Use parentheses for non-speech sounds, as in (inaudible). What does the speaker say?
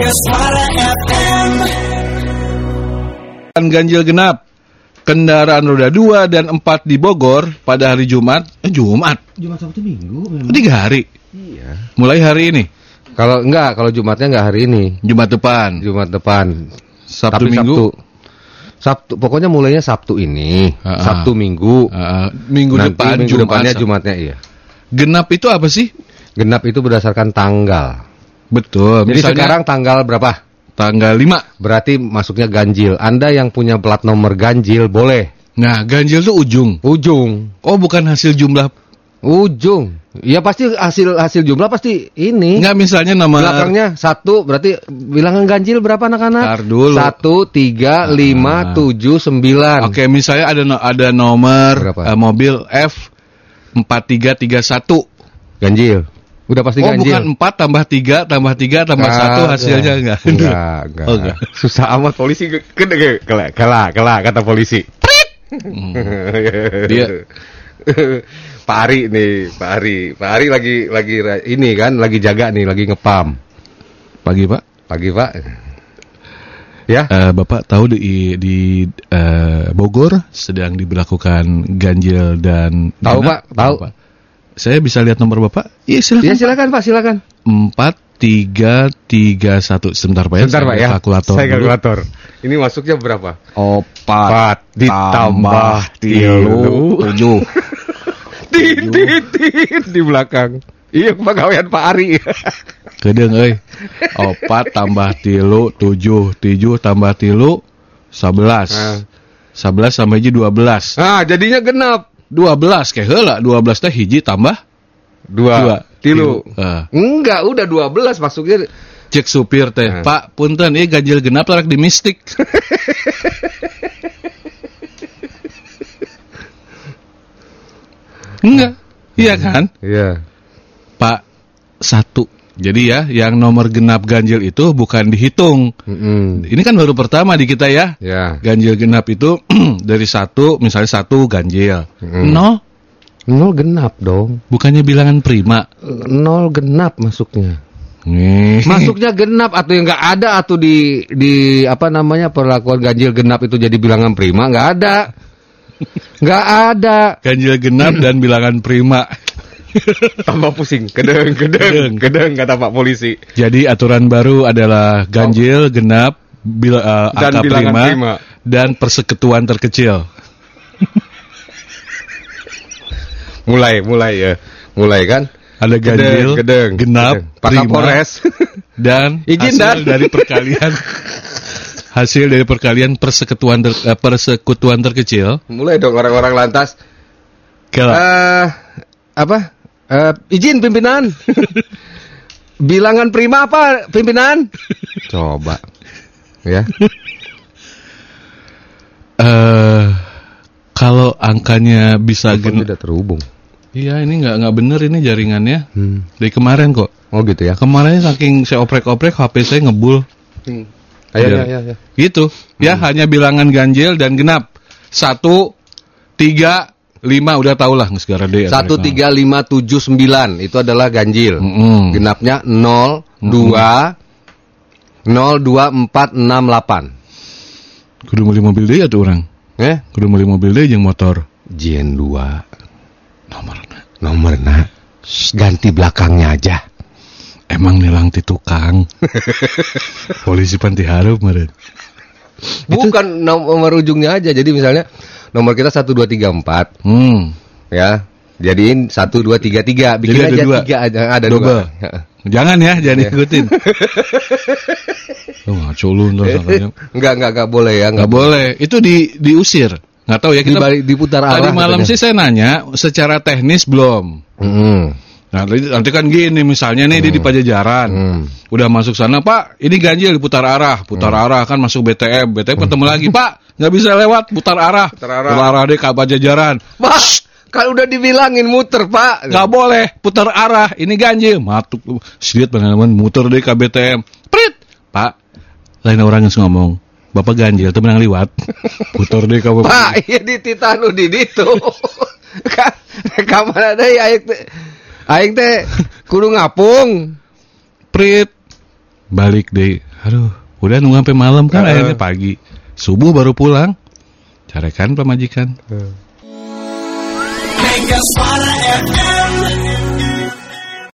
FM. ganjil genap kendaraan roda 2 dan 4 di Bogor pada hari Jumat eh, Jumat Jumat Sabtu Minggu memang. tiga hari Iya. mulai hari ini Kalau enggak, kalau Jumatnya enggak hari ini, Jumat depan Jumat depan. Sabtu Tapi Minggu Sabtu. Sabtu, pokoknya mulainya Sabtu ini, ah. Sabtu Minggu. Uh, minggu Nanti depan minggu Jumat depannya Jumatnya iya. genap itu apa sih Genap itu berdasarkan tanggal. Betul Jadi misalnya sekarang tanggal berapa? tanggal 5 Berarti masuknya ganjil. Anda yang punya plat nomor ganjil boleh. nah ganjil tuh ujung Ujung. oh bukan hasil jumlah Ujung. Ya pasti hasil hasil jumlah pasti ini. Enggak misalnya nama Belakangnya satu berarti bilangan ganjil berapa anak-anak? Dulu. Ah. Satu, tiga, lima, tujuh, sembilan. Oke, misalnya ada ada nomor Berapa? eh, mobil F 4331. Ganjil. Udah pasti Oh, ganjil. bukan 4 tambah 3 tambah 3 tambah 1 hasilnya enggak. Enggak, enggak. Oh, enggak. Susah amat polisi kena kelak kelak kelak kata polisi. Hmm. Dia- (laughs) Pak Ari nih, Pak Ari. Pak Ari lagi lagi ra- ini kan lagi jaga nih, lagi ngepam. Pagi, Pak. Pagi, Pak. Ya? Eh, Bapak tahu di di eh, Bogor sedang diberlakukan ganjil dan Tahu? Pak, tahu. Pak. Saya bisa lihat nomor Bapak? Iya, silakan. Ya silakan, Pak, silakan. 4331 sebentar Pak ya. Sebentar, Pak ya. Kalkulator. Saya dulu. kalkulator. Ini masuknya berapa? Empat ditambah tilu. tujuh. Tit, tit, tit, di belakang. Iya, pegawaian Pak Ari. Kedeng euy. Opat tambah tilu tujuh tujuh tambah tilu sebelas. Ah. Sebelas sama hiji dua belas. Ah, jadinya genap. Dua belas kayak heula dua belas teh hiji tambah Dua. dua Tilu. Ah. Enggak, udah 12 masuknya. Cek supir teh, Ah. Pak punten ini ganjil genap tarak di mistik. (laughs) Enggak. Iya kan? Iya. Pak satu. Jadi ya, yang nomor genap ganjil itu bukan dihitung. Mm-mm. Ini kan baru pertama di kita ya. Ya. Ganjil genap itu (clears throat) dari satu, misalnya satu ganjil. Mm. Nol, Nol genap dong. bukannya bilangan prima. Nol genap masuknya. Nih. Masuknya genap atau yang enggak ada atau di di apa namanya perlakuan ganjil genap itu jadi bilangan prima enggak ada. (laughs) Enggak ada. Ganjil genap dan bilangan prima. (laughs) Tambah pusing. Kedeng, kedeng, kedeng kata Pak polisi. Jadi aturan baru adalah ganjil, genap, bil, eh, Dan angka prima, prima. dan persekutuan terkecil. (laughs) Mulai, mulai ya. Mulai kan? Ada ganjil, Gedeng, gedeng, genap, gedeng. Pak prima, Kapolres. (laughs) dan Izin, hasil Dan. dari perkalian hasil dari perkalian persekutuan ter- eh, persekutuan terkecil. mulai dong orang-orang lantas. Kalau Eh, apa? Eh, izin pimpinan. (laughs) Bilangan prima apa pimpinan? Coba. Ya. (laughs) eh kalau angkanya bisa gen tidak terhubung. Iya, ini nggak nggak bener ini jaringannya. Hmm. Dari kemarin kok. Oh gitu ya. Kemarin saking saya oprek-oprek HP saya ngebul. Ayo, Iya. ayo, ayo, ayo. Gitu. Ya, hanya bilangan ganjil dan genap. Satu, tiga, lima udah tau lah nggak segera deh. Satu tiga lima tujuh sembilan itu adalah ganjil. Mm-mm. Genapnya nol dua nol dua empat enam delapan. Kudu beli mobil deh ya tuh orang. Eh? Kudu beli mobil deh yang motor. Jen dua Nomornya. nomornya ganti belakangnya aja. Emang nilang ti tukang. (laughs) Polisi panti harup meren. Bukan nomor ujungnya aja. Jadi misalnya nomor kita satu dua tiga empat Hmm. ya. Jadiin satu dua tiga tiga. Bikin Jadi ada aja dua. tiga aja ada Double. dua. (laughs) Jangan ya, jangan Iya. ikutin. (laughs) Oh, ngaco lu. Enggak enggak enggak boleh ya Nggak boleh. Itu di diusir. Nggak tahu ya kita. Dibalik- diputar Tadi arah malam katanya. sih saya nanya secara teknis belum. Mm-mm. Nah, nanti kan gini misalnya nih dia di Pajajaran. Hmm. Udah masuk sana, Pak. Ini ganjil diputar arah, putar arah kan masuk BTM, BTM ketemu lagi, Pak. Nggak bisa lewat, putar arah. Putar arah. deh ke Pajajaran. Pak, kalau udah dibilangin muter, Pak. Nggak boleh, putar arah. Ini ganjil. Matuk. Siat teman-teman, muter deh ke BTM. Prit. Pak, lain orang yang ngomong. Bapak ganjil, temen yang liwat. (laughs) Putar deh ke Pak, iya di titanu di ditu. (laughs) Ka- Kamar ada ya aing teh. Kudu ngapung. Prit. Balik deh. Aduh, udah nunggu sampai malam kan Heeh. akhirnya pagi. Subuh baru pulang. Mega Suara FM